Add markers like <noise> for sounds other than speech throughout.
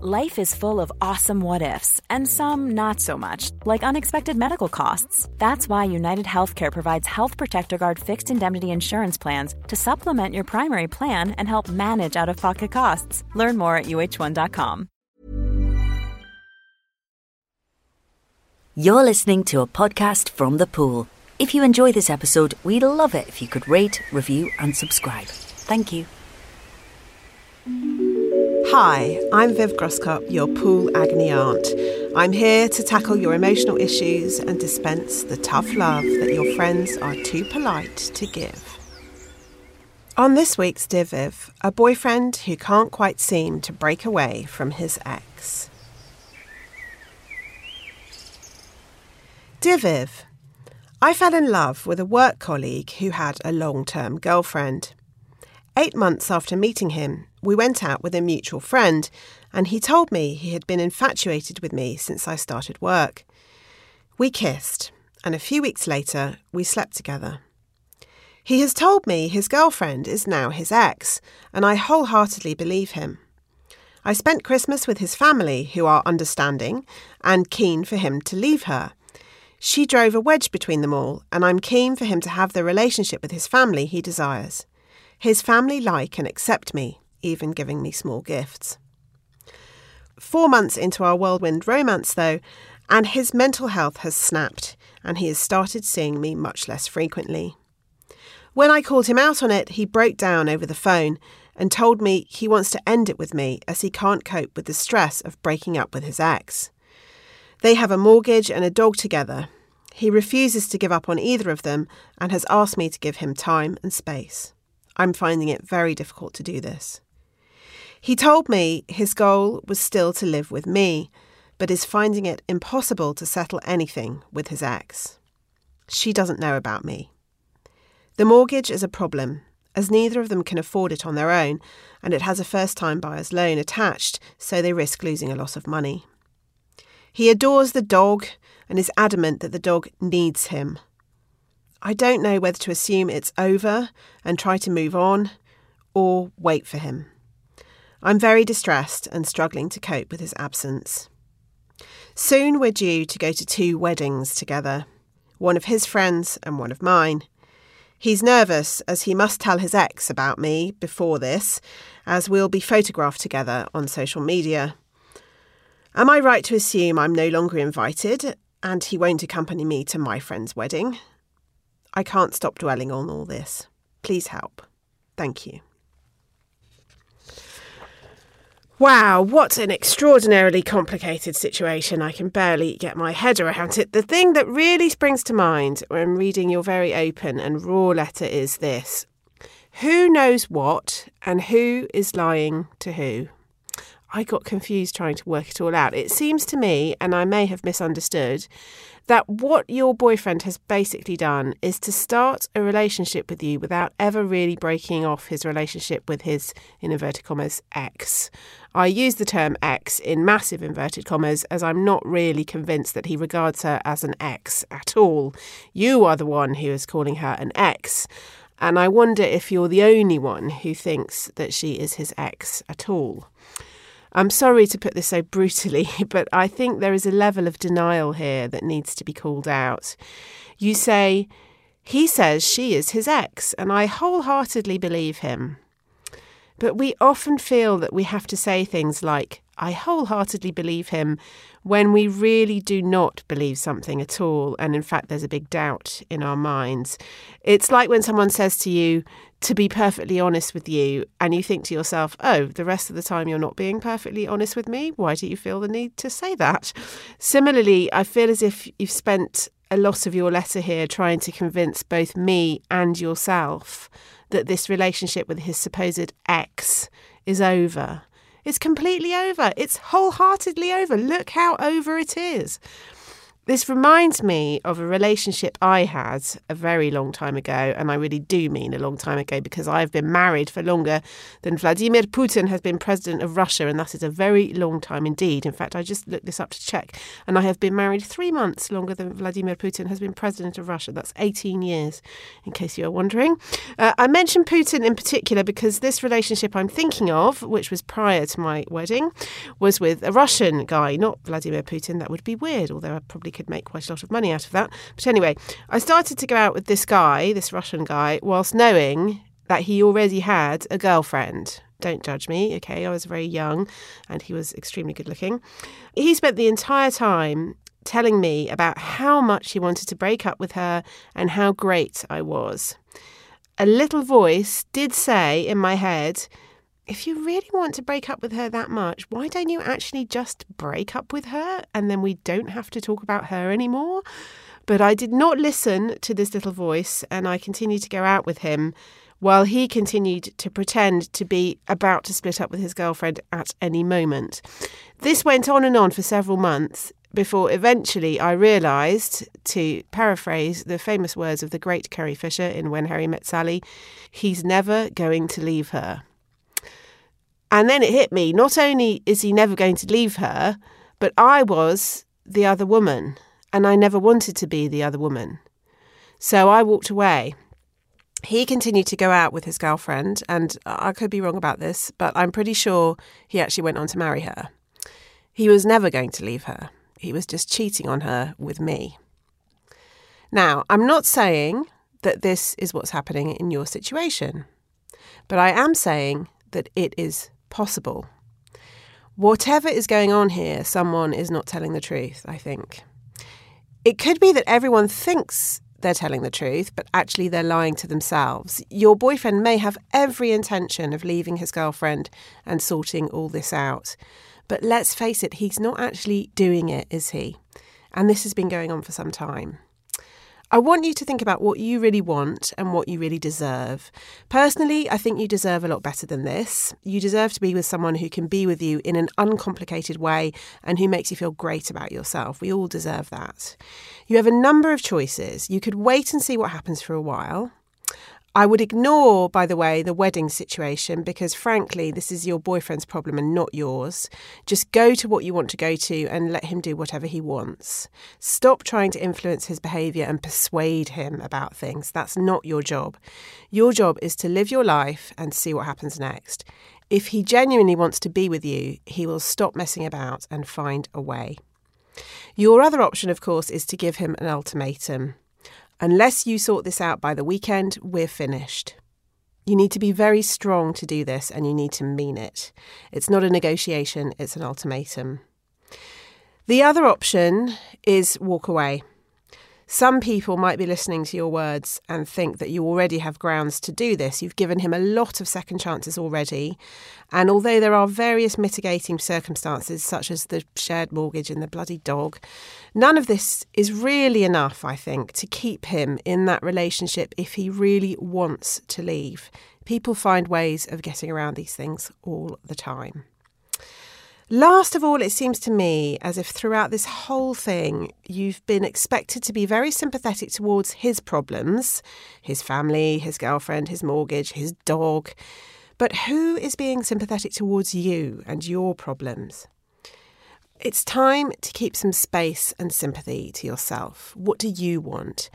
Life is full of awesome what ifs, and some not so much, like unexpected medical costs. That's why United Healthcare provides Health Protector Guard fixed indemnity insurance plans to supplement your primary plan and help manage out of pocket costs. Learn more at uh1.com. You're listening to a podcast from the pool. If you enjoy this episode, we'd love it if you could rate, review, and subscribe. Thank you. Hi, I'm Viv Groskop, your pool agony aunt. I'm here to tackle your emotional issues and dispense the tough love that your friends are too polite to give. On this week's Dear Viv, a boyfriend who can't quite seem to break away from his ex. Dear Viv, I fell in love with a work colleague who had a long term girlfriend. Eight months after meeting him, we went out with a mutual friend, and he told me he had been infatuated with me since I started work. We kissed, and a few weeks later, we slept together. He has told me his girlfriend is now his ex, and I wholeheartedly believe him. I spent Christmas with his family, who are understanding and keen for him to leave her. She drove a wedge between them all, and I'm keen for him to have the relationship with his family he desires. His family like and accept me, even giving me small gifts. Four months into our whirlwind romance, though, and his mental health has snapped, and he has started seeing me much less frequently. When I called him out on it, he broke down over the phone and told me he wants to end it with me as he can't cope with the stress of breaking up with his ex. They have a mortgage and a dog together. He refuses to give up on either of them and has asked me to give him time and space. I'm finding it very difficult to do this. He told me his goal was still to live with me, but is finding it impossible to settle anything with his ex. She doesn't know about me. The mortgage is a problem, as neither of them can afford it on their own, and it has a first time buyer's loan attached, so they risk losing a lot of money. He adores the dog and is adamant that the dog needs him. I don't know whether to assume it's over and try to move on or wait for him. I'm very distressed and struggling to cope with his absence. Soon we're due to go to two weddings together one of his friends and one of mine. He's nervous as he must tell his ex about me before this, as we'll be photographed together on social media. Am I right to assume I'm no longer invited and he won't accompany me to my friend's wedding? I can't stop dwelling on all this. Please help. Thank you. Wow, what an extraordinarily complicated situation. I can barely get my head around it. The thing that really springs to mind when reading your very open and raw letter is this Who knows what and who is lying to who? I got confused trying to work it all out. It seems to me, and I may have misunderstood, that what your boyfriend has basically done is to start a relationship with you without ever really breaking off his relationship with his, in inverted commas, ex. I use the term ex in massive inverted commas as I'm not really convinced that he regards her as an ex at all. You are the one who is calling her an ex. And I wonder if you're the only one who thinks that she is his ex at all. I'm sorry to put this so brutally, <laughs> but I think there is a level of denial here that needs to be called out. You say, he says she is his ex, and I wholeheartedly believe him. But we often feel that we have to say things like, I wholeheartedly believe him, when we really do not believe something at all. And in fact, there's a big doubt in our minds. It's like when someone says to you, to be perfectly honest with you, and you think to yourself, oh, the rest of the time you're not being perfectly honest with me. Why do you feel the need to say that? Similarly, I feel as if you've spent a lot of your letter here trying to convince both me and yourself that this relationship with his supposed ex is over It's completely over. It's wholeheartedly over. Look how over it is. This reminds me of a relationship I had a very long time ago, and I really do mean a long time ago because I've been married for longer than Vladimir Putin has been president of Russia, and that is a very long time indeed. In fact, I just looked this up to check, and I have been married three months longer than Vladimir Putin has been president of Russia. That's 18 years, in case you are wondering. Uh, I mentioned Putin in particular because this relationship I'm thinking of, which was prior to my wedding, was with a Russian guy, not Vladimir Putin. That would be weird, although I probably could make quite a lot of money out of that. But anyway, I started to go out with this guy, this Russian guy, whilst knowing that he already had a girlfriend. Don't judge me, okay? I was very young and he was extremely good looking. He spent the entire time telling me about how much he wanted to break up with her and how great I was. A little voice did say in my head, if you really want to break up with her that much, why don't you actually just break up with her and then we don't have to talk about her anymore? But I did not listen to this little voice and I continued to go out with him while he continued to pretend to be about to split up with his girlfriend at any moment. This went on and on for several months before eventually I realised, to paraphrase the famous words of the great Carrie Fisher in When Harry Met Sally, he's never going to leave her. And then it hit me not only is he never going to leave her, but I was the other woman, and I never wanted to be the other woman. So I walked away. He continued to go out with his girlfriend, and I could be wrong about this, but I'm pretty sure he actually went on to marry her. He was never going to leave her, he was just cheating on her with me. Now, I'm not saying that this is what's happening in your situation, but I am saying that it is possible. Whatever is going on here, someone is not telling the truth, I think. It could be that everyone thinks they're telling the truth, but actually they're lying to themselves. Your boyfriend may have every intention of leaving his girlfriend and sorting all this out. But let's face it, he's not actually doing it, is he? And this has been going on for some time. I want you to think about what you really want and what you really deserve. Personally, I think you deserve a lot better than this. You deserve to be with someone who can be with you in an uncomplicated way and who makes you feel great about yourself. We all deserve that. You have a number of choices. You could wait and see what happens for a while. I would ignore, by the way, the wedding situation because, frankly, this is your boyfriend's problem and not yours. Just go to what you want to go to and let him do whatever he wants. Stop trying to influence his behaviour and persuade him about things. That's not your job. Your job is to live your life and see what happens next. If he genuinely wants to be with you, he will stop messing about and find a way. Your other option, of course, is to give him an ultimatum. Unless you sort this out by the weekend, we're finished. You need to be very strong to do this and you need to mean it. It's not a negotiation, it's an ultimatum. The other option is walk away. Some people might be listening to your words and think that you already have grounds to do this. You've given him a lot of second chances already. And although there are various mitigating circumstances, such as the shared mortgage and the bloody dog, none of this is really enough, I think, to keep him in that relationship if he really wants to leave. People find ways of getting around these things all the time. Last of all, it seems to me as if throughout this whole thing, you've been expected to be very sympathetic towards his problems his family, his girlfriend, his mortgage, his dog. But who is being sympathetic towards you and your problems? It's time to keep some space and sympathy to yourself. What do you want?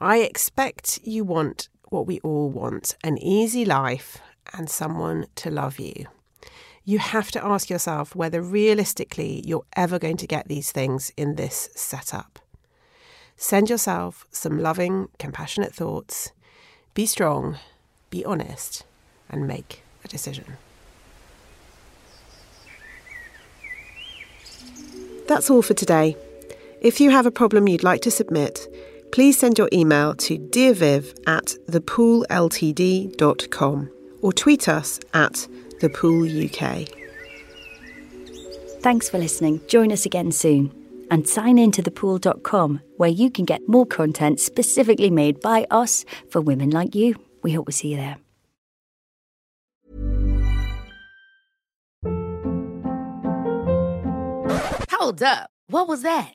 I expect you want what we all want an easy life and someone to love you you have to ask yourself whether realistically you're ever going to get these things in this setup. Send yourself some loving, compassionate thoughts. Be strong, be honest, and make a decision. That's all for today. If you have a problem you'd like to submit, please send your email to dearviv at thepoolltd.com or tweet us at the Pool UK. Thanks for listening. Join us again soon. And sign in to thepool.com where you can get more content specifically made by us for women like you. We hope we see you there. Hold up. What was that?